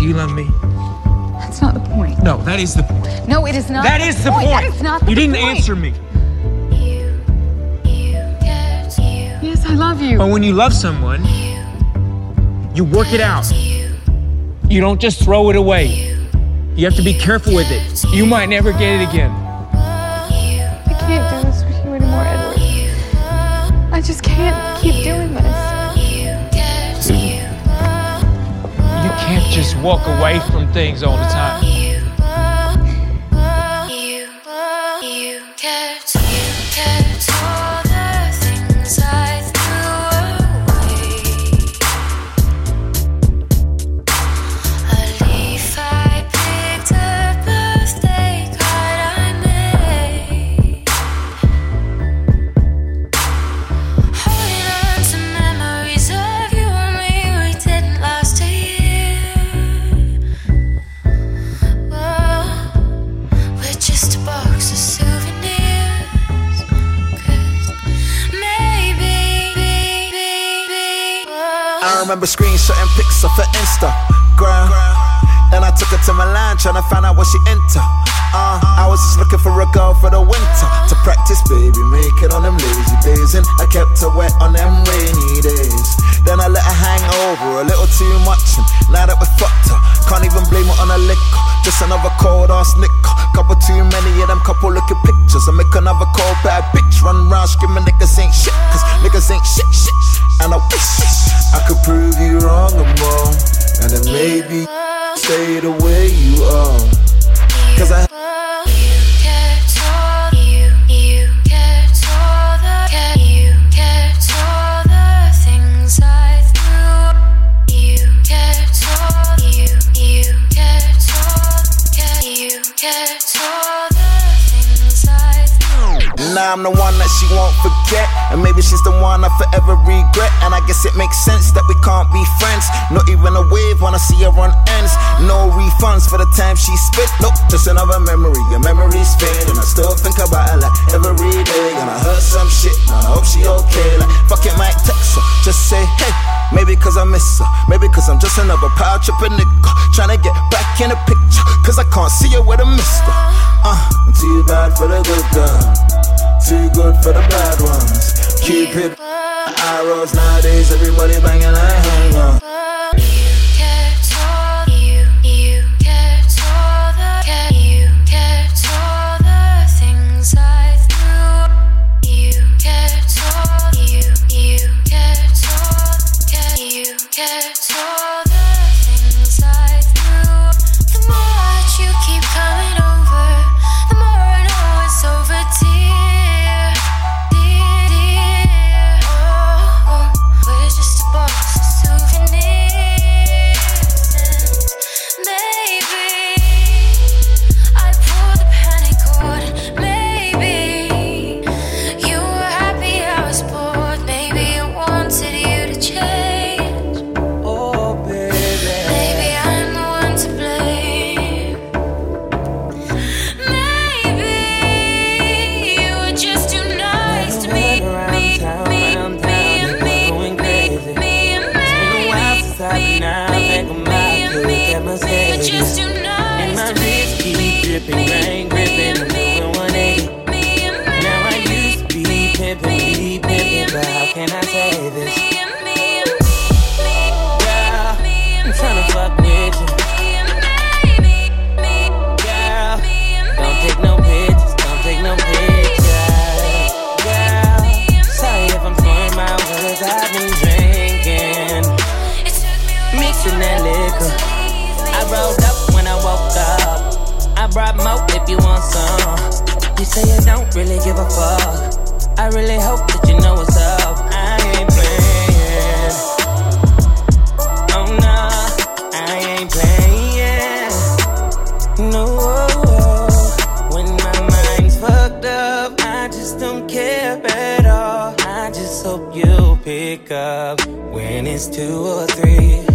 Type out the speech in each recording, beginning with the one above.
Do you love me? That's not the point. No, that is the point. No, it is not. That is the point. That is not the you didn't point. answer me. Yes, I love you. But when you love someone, you work it out. You don't just throw it away. You have to be careful with it. You might never get it again. I can't do this with you anymore, Edward. I just can't keep doing just walk away from things all the time. I remember screenshotting pics off her Instagram. Then I took her to Milan trying to find out what she into. Uh, I was just looking for a girl for the winter to practice, baby, make it on them lazy days. And I kept her wet on them rainy days. Then I let her hang over a little too much. And now that we fucked her, can't even blame it on a liquor. Just another cold ass nigga. Couple too many of them couple looking pictures. I make another cold bad bitch run round screaming niggas ain't shit. Cause niggas ain't shit, shit. And I wish I could prove you wrong and wrong. And then maybe stay the way you are. Cause I Now I'm the one that she won't forget. And maybe she's the one I forever regret. And I guess it makes sense that we can't be friends. Not even a wave when I see her on ends. No refunds for the time she spent. Nope, just another memory. Your memories fade. And I still think about her like every day. And I heard some shit. And I hope she okay. Like, fuck it, might text her. Just say, hey. Maybe cause I miss her. Maybe cause I'm just another power tripping nigga. Trying to get back in the picture. Cause I can't see her with a mister. Uh, I'm too bad for the good girl. Too good for the bad ones. Cupid arrows nowadays, everybody banging like hang just too And my nice to me, keep dripping, rain really give a fuck. I really hope that you know what's up. I ain't playing. Oh no, I ain't playing. No, when my mind's fucked up, I just don't care at all. I just hope you pick up when it's two or three.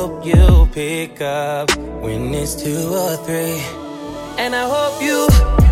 Hope you pick up when it's two or three. And I hope you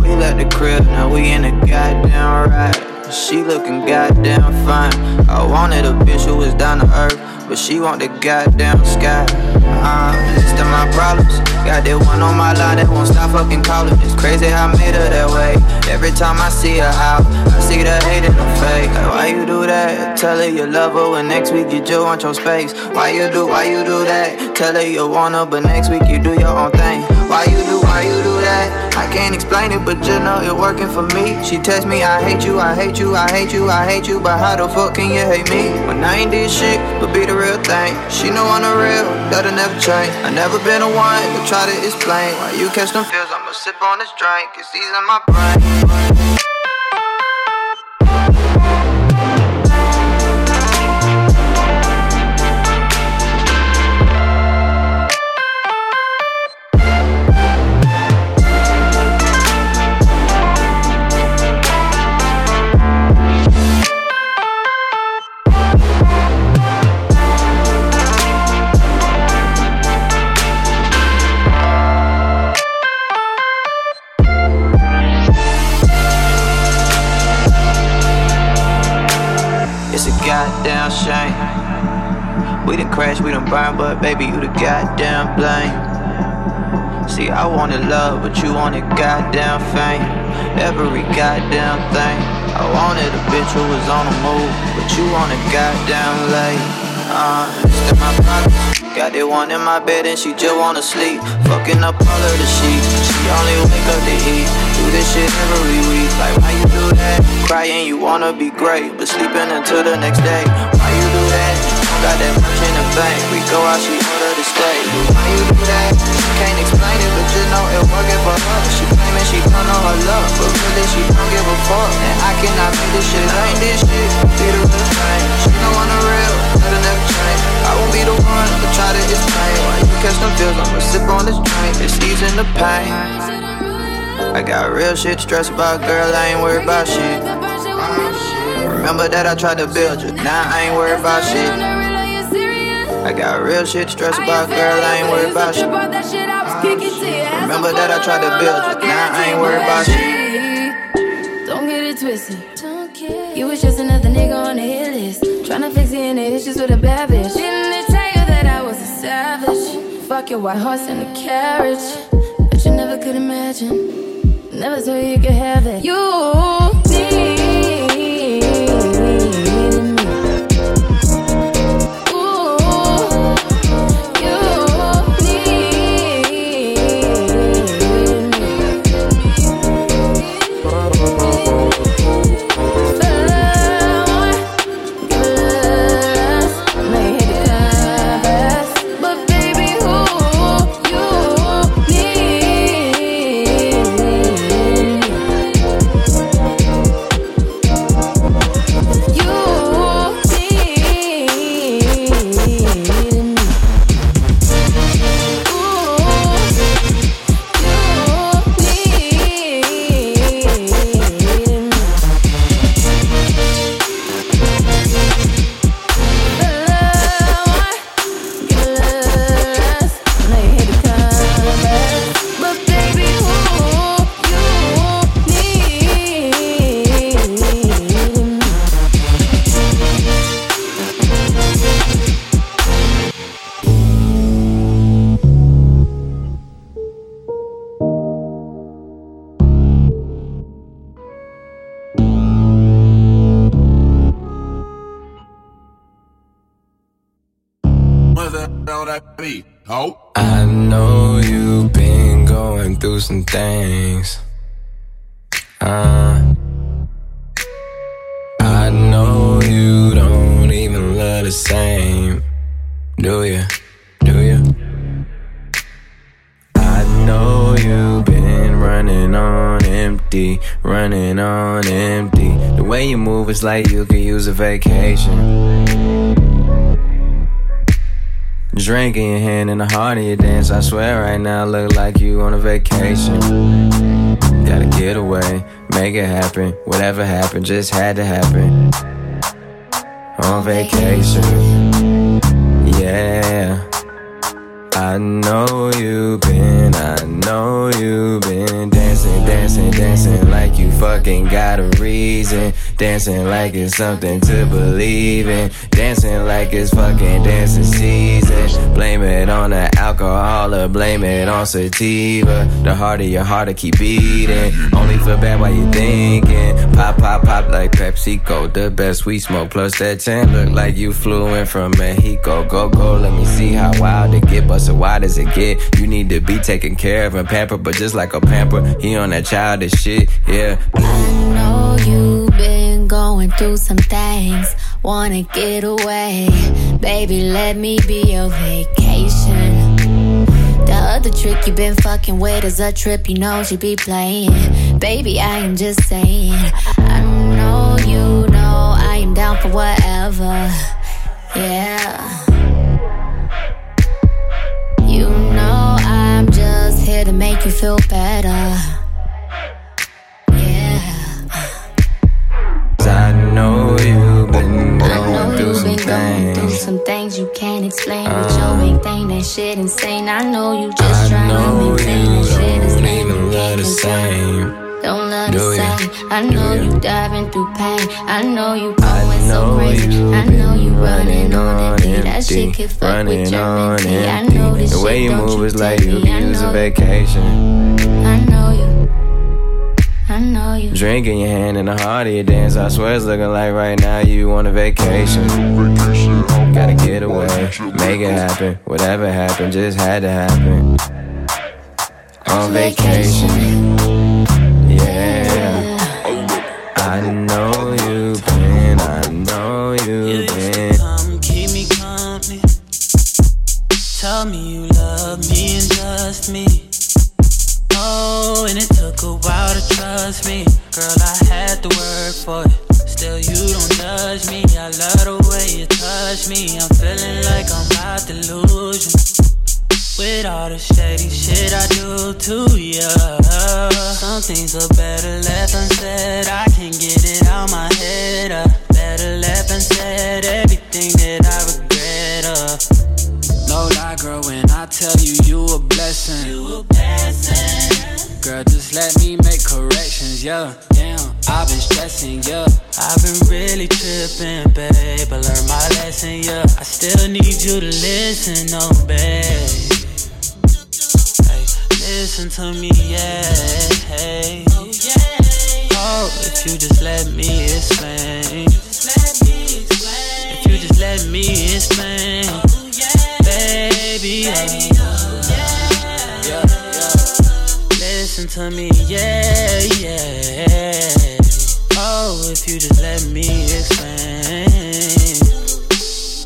We left the crib, now we in a goddamn ride. She looking goddamn fine. I wanted a bitch who was down to earth, but she want the goddamn sky. Uh, list of my problems. Got that one on my line that won't stop fucking calling. It's crazy how I made her that way. Every time I see her out, I see the hate in her face. Why you do that? Tell her you love her when next week you just want your space. Why you do, why you do that? Tell her you want her, but next week you do your own thing. Why you do, why you do that? I can't explain it, but you know it working for me. She text me, I hate you, I hate you, I hate you, I hate you, but how the fuck can you hate me? When I ain't did shit, but be the real thing. She know I'm the real, that'll never change. I never been the one to try to explain why you catch them feels. I'ma sip on this drink, it's easing my brain. Crashed, we done burned, but baby, you the goddamn blame. See, I wanted love, but you wanted goddamn fame. Every goddamn thing. I wanted a bitch who was on the move, but you wanted goddamn late. Uh, my. Got that one in my bed and she just wanna sleep. Fucking up all of the sheets. She only wake up to eat. Do this shit every week. Like, why you do that? Crying, you wanna be great, but sleeping until the next day. Why you do that? Got that much in the bank. We go out, she order to stay. Why you do that? Can't explain it, but just know it working for her. She claiming she don't know her love, but really she don't give a fuck. And I cannot make this shit. I this shit. Be the real thing. She know I'm the real. That'll never change. I won't be the one to try to explain why you catch them feels. I'ma sip on this drink. It's easing the pain. I got real shit stressed about, girl. I ain't worried about shit. Remember that I tried to build you. Now I ain't worried about shit. I got real shit to stress about, girl. I ain't worried about shit. Remember that I tried to build you. Now I ain't worried about shit. Don't get it twisted. You was just another nigga on the hit list. Tryna fix any issues with a bad bitch. Didn't they tell you that I was a savage? Fuck your white horse and a carriage. But you never could imagine. Never thought you could have it. You Oh. I know you've been going through some things. Uh, I know you don't even love the same. Do you? Do you? I know you've been running on empty, running on empty. The way you move is like you could use a vacation. Drink in your hand and the heart of your dance. I swear right now, look like you on a vacation. Gotta get away, make it happen. Whatever happened, just had to happen. On vacation, yeah. I know you've been, I know you've been dancing, dancing, dancing like you fucking got a reason. Dancing like it's something to believe in. Dancing like it's fucking dancing season. Blame it on the alcohol or blame it on sativa. The harder your heart to keep beating. Only feel bad while you thinking. Pop, pop, pop like PepsiCo. The best we smoke. Plus that 10 look like you flew in from Mexico. Go, go, let me see how wild it get. But so why does it get? You need to be taken care of and pampered. But just like a pamper, he on that childish shit. Yeah. I know you've been going through some things. Wanna get away. Baby, let me be your vacation. The other trick you been fucking with is a trip you know she be playing. Baby, I am just saying. I know you know I am down for whatever. Yeah. You know I'm just here to make you feel better. Big shit insane. I know you just trying to know maintain you that shit is don't even love the same. Don't love Do the ya? same. I know Do you diving through pain. I know you going so crazy. I know you been running on empty. That empty, shit could fuck running with your on mental. I know this The way shit you don't move is like you me. I use a know- vacation. I know you. I know you. Drink in your hand and the heart of your dance. I swear it's looking like right now you on a vacation. Gotta get away, make it happen. Whatever happened, just had to happen. On vacation, yeah. I know you've been, I know you've been. Come keep me company. Tell me you love me and just me. Oh, and it took a while to trust me. Girl, I had to work for it. Still, you don't judge me. I love the you touch me. I'm feeling like I'm about to lose you. With all the shady shit I do to ya. Some things are better left unsaid. I can't get it out my head. Uh. Better left unsaid. Everything that I regret. Uh. No lie, girl, when I tell you you a blessing. You a blessing. Been yeah. I've been really tripping, babe. I learned my lesson, yeah. I still need you to listen, oh, babe. Hey, listen to me, yeah. Hey. Oh, if you just let me explain. If you just let me explain. Baby, yeah. Listen to me, yeah, yeah. Oh, if you just let me explain.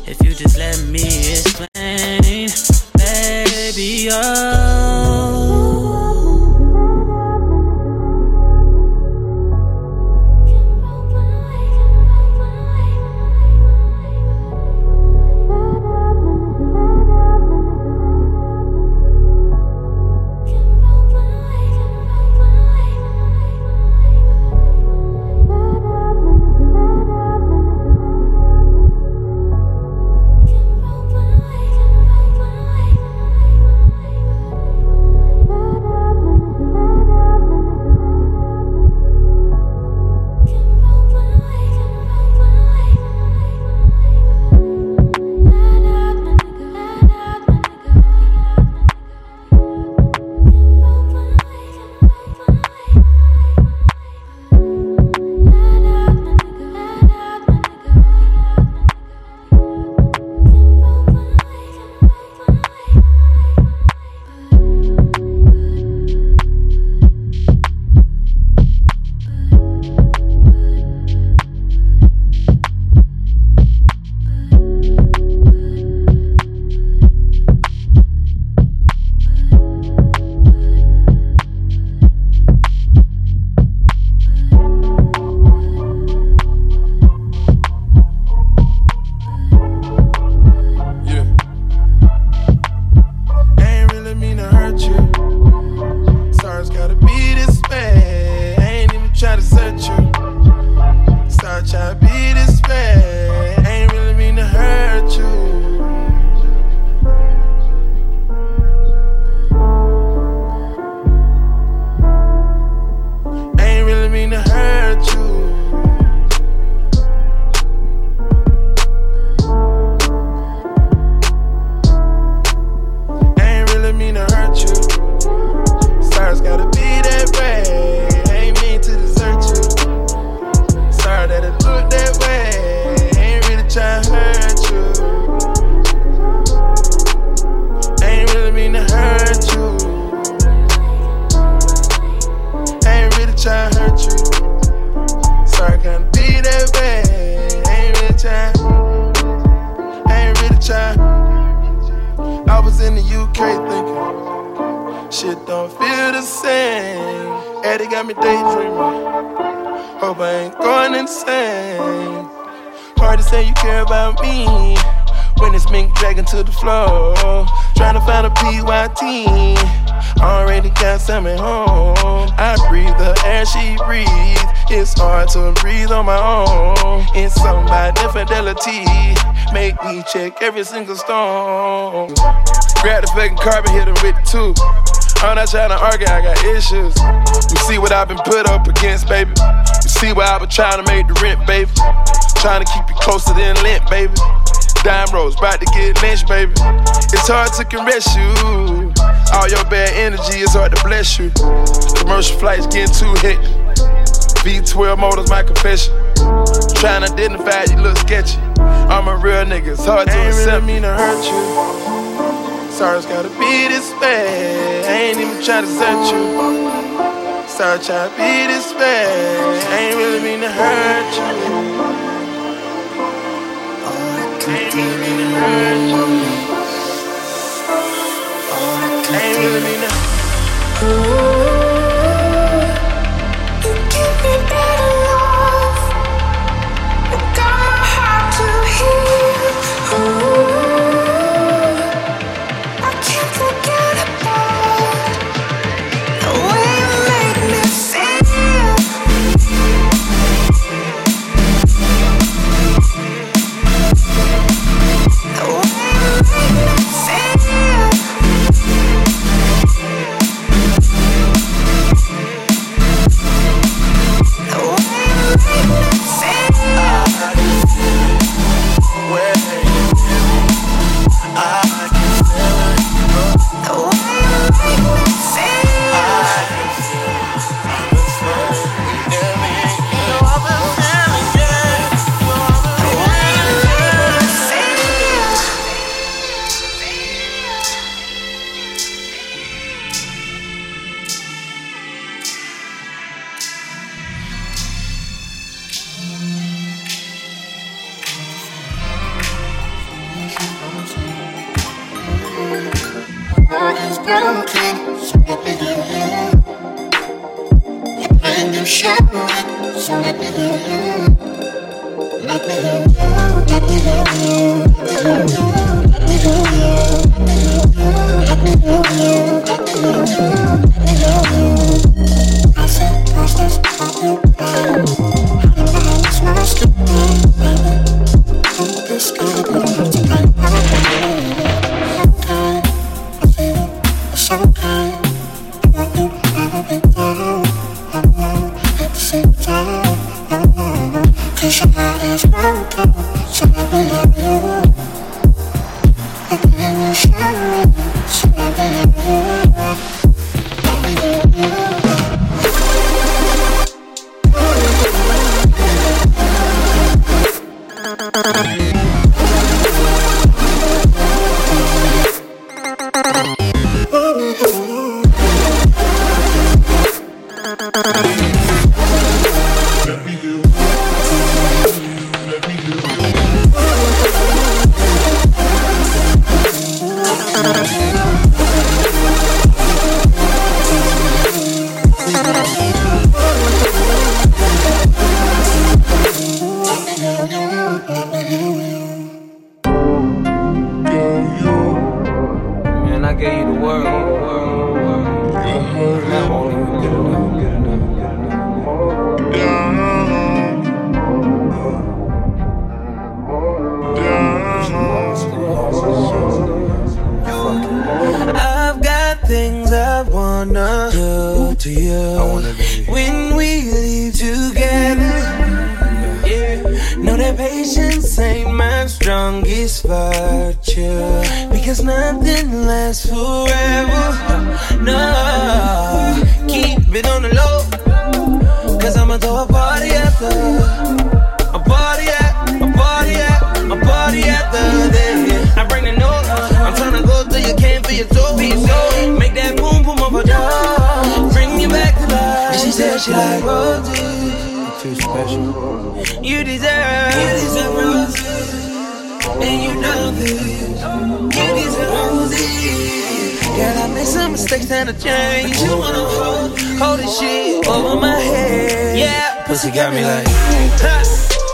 If you just let me explain, baby, oh. Got me daydreaming. Hope I ain't going insane. Hard to say you care about me when it's mink dragging to the floor. Trying to find a PYT. Already got some at home. I breathe the air she breathes. It's hard to breathe on my own. It's about infidelity. Make me check every single stone. Grab the fucking carpet, hit her with two. I'm not trying to argue, I got issues. You see what I've been put up against, baby. You see what I've been trying to make the rent, baby. Trying to keep you closer than lint, baby. Dime rolls, about to get lynched, baby. It's hard to caress you. All your bad energy is hard to bless you. Commercial flights getting too hectic. V12 motors, my confession. Trying to identify you look sketchy. I'm a real nigga, it's hard to accept. Really mean to hurt you. It's gotta be this bad. I ain't even trying to set you. Sorry, trying to be this bad. I ain't really mean to hurt you. I ain't really mean to hurt you. I Ain't really Man, Too special. You deserve, you deserve roses. And you know this. You deserve roses. Girl, I made some mistakes and I changed. You wanna hold, hold this shit over my head. Yeah, pussy got me like, yeah,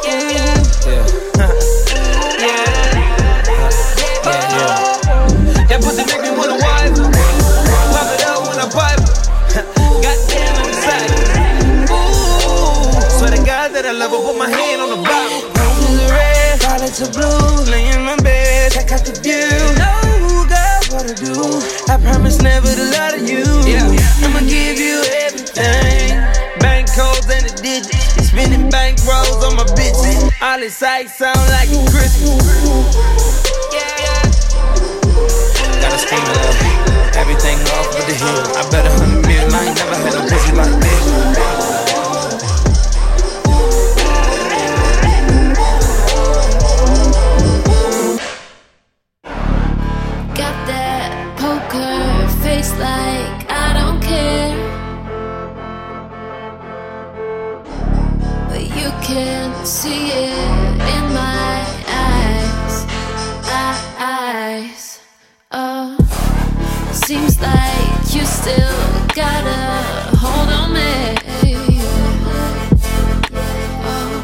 yeah, yeah, ha, yeah, God I love. Put my hand on the Bible. Roses red, violets are blue. Lay in my bed, check out the view. No, girl, what to do? I promise never to lie to you. I'ma give you everything. Bank codes and the digits. Spinning bank rolls on my bitches. All this sights sound like a Christmas. Gotta scream it up. Everything off with the hill. I bet a hundred million. I ain't never had a pussy like this. Can see it in my eyes. My eyes. Oh, seems like you still got a hold on me. Oh,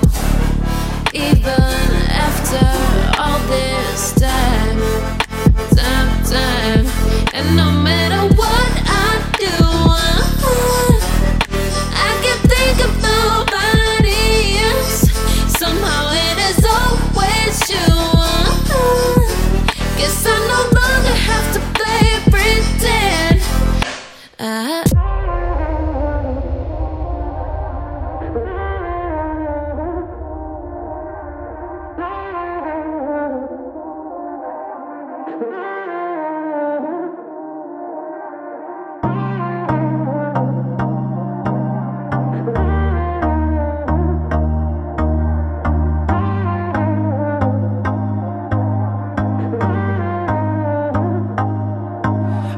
even after all this time time, time. And no matter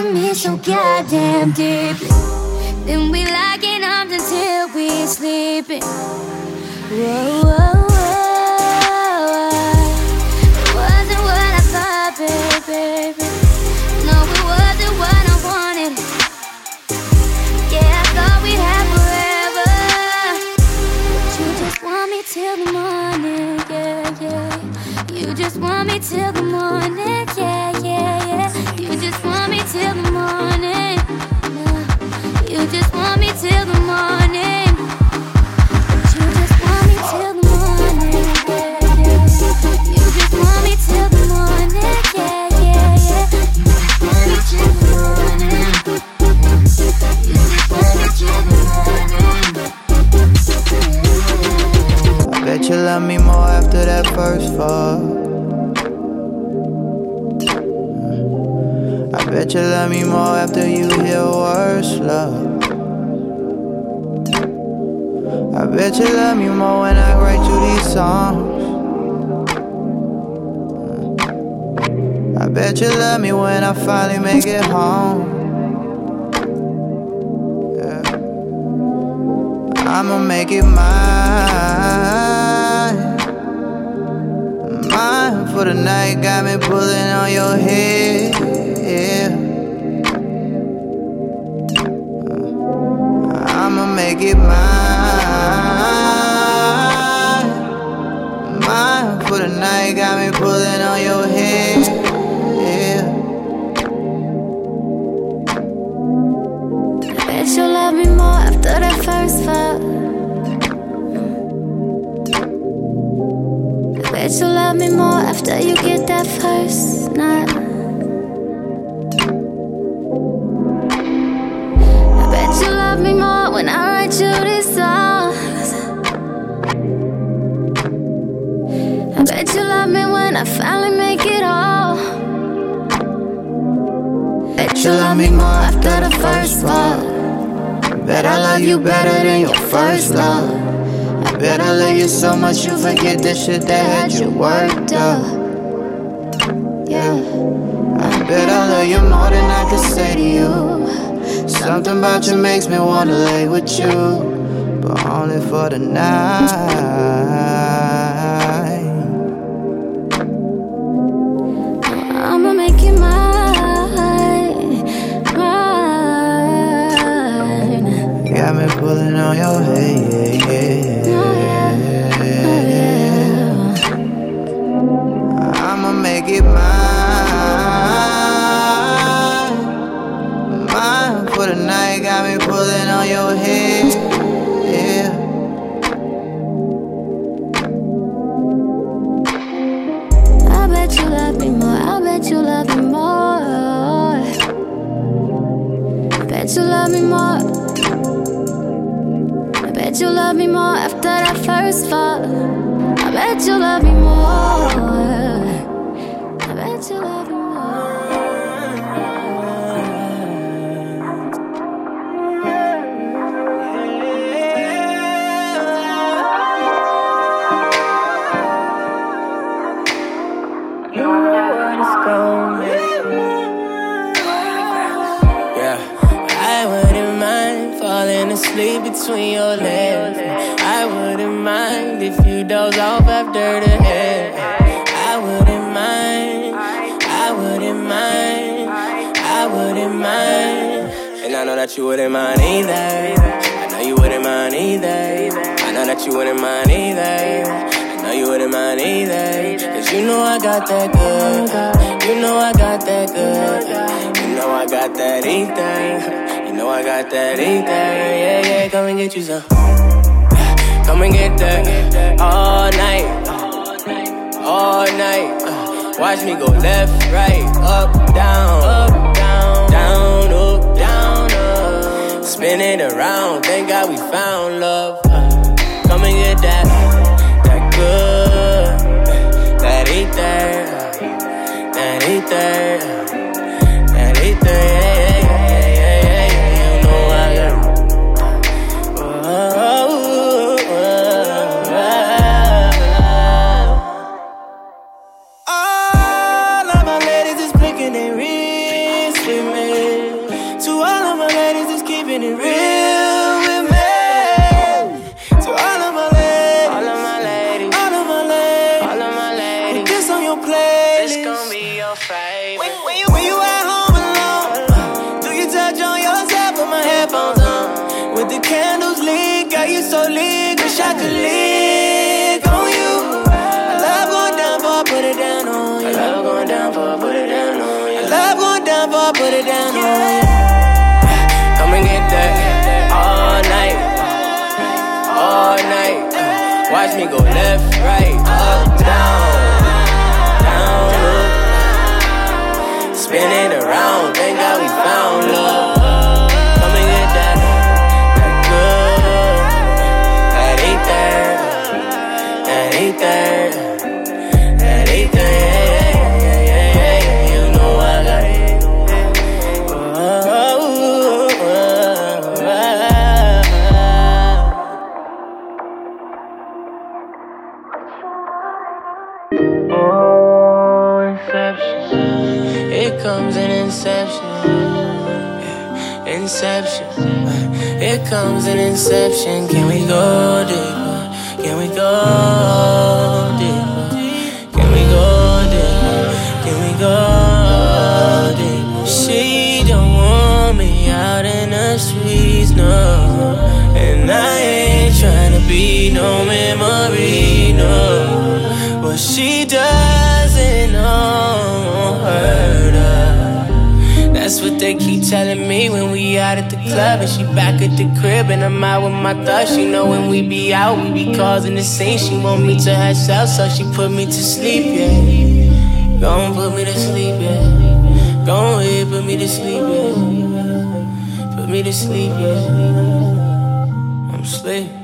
Fucking me so goddamn deeply. Then we locking arms until we sleeping. Whoa, whoa, whoa. It wasn't what I thought, baby. No, it wasn't what I wanted. Yeah, I thought we'd have forever. But you just want me till the morning, yeah, yeah. You just want me till the morning, love me more after you get that first nut. I bet you love me more when I write you these songs. I bet you love me when I finally make it all. Bet you love me more after the first fuck. Bet I love you better than your first love. Bet I love you so much you forget the shit that had you worked up. Yeah. I bet I love you more than I could say to you. Something about you makes me wanna lay with you, but only for the night. Mine for the night. Got me pulling on your head. Yeah. I bet you love me more. I bet you love me more. I bet you love me more. I bet you love me more after that first fuck. I bet you love me more. Between your legs. I wouldn't mind if you doze off after the head. I wouldn't mind. I wouldn't mind. I wouldn't mind. And I know that you wouldn't mind either. I know you wouldn't mind either. I know that you wouldn't mind either. I know you wouldn't mind either. Cause you know I got that good. You know I got that good. You know I got that ether. I got that ether. Yeah, yeah, come and get you some. Uh, come and get that uh, all night. Uh, all night. Uh, Watch me go left, right, up, down, up, down, down, up, down, up. Spin it around, thank God we found love. Uh, Come and get that, that good, that ether, that ether, Watch me go left, right, up, down, comes an inception. Can we go deeper? Can we go deeper? Can we go deeper? Can we go What they keep telling me when we out at the club and she back at the crib and I'm out with my thoughts. She know when we be out, we be causing the scene. She want me to herself, so she put me to sleep, yeah. Gon' put me to sleep, yeah. Gon' ahead, put me to sleep, yeah. Put me to sleep, yeah. I'm asleep.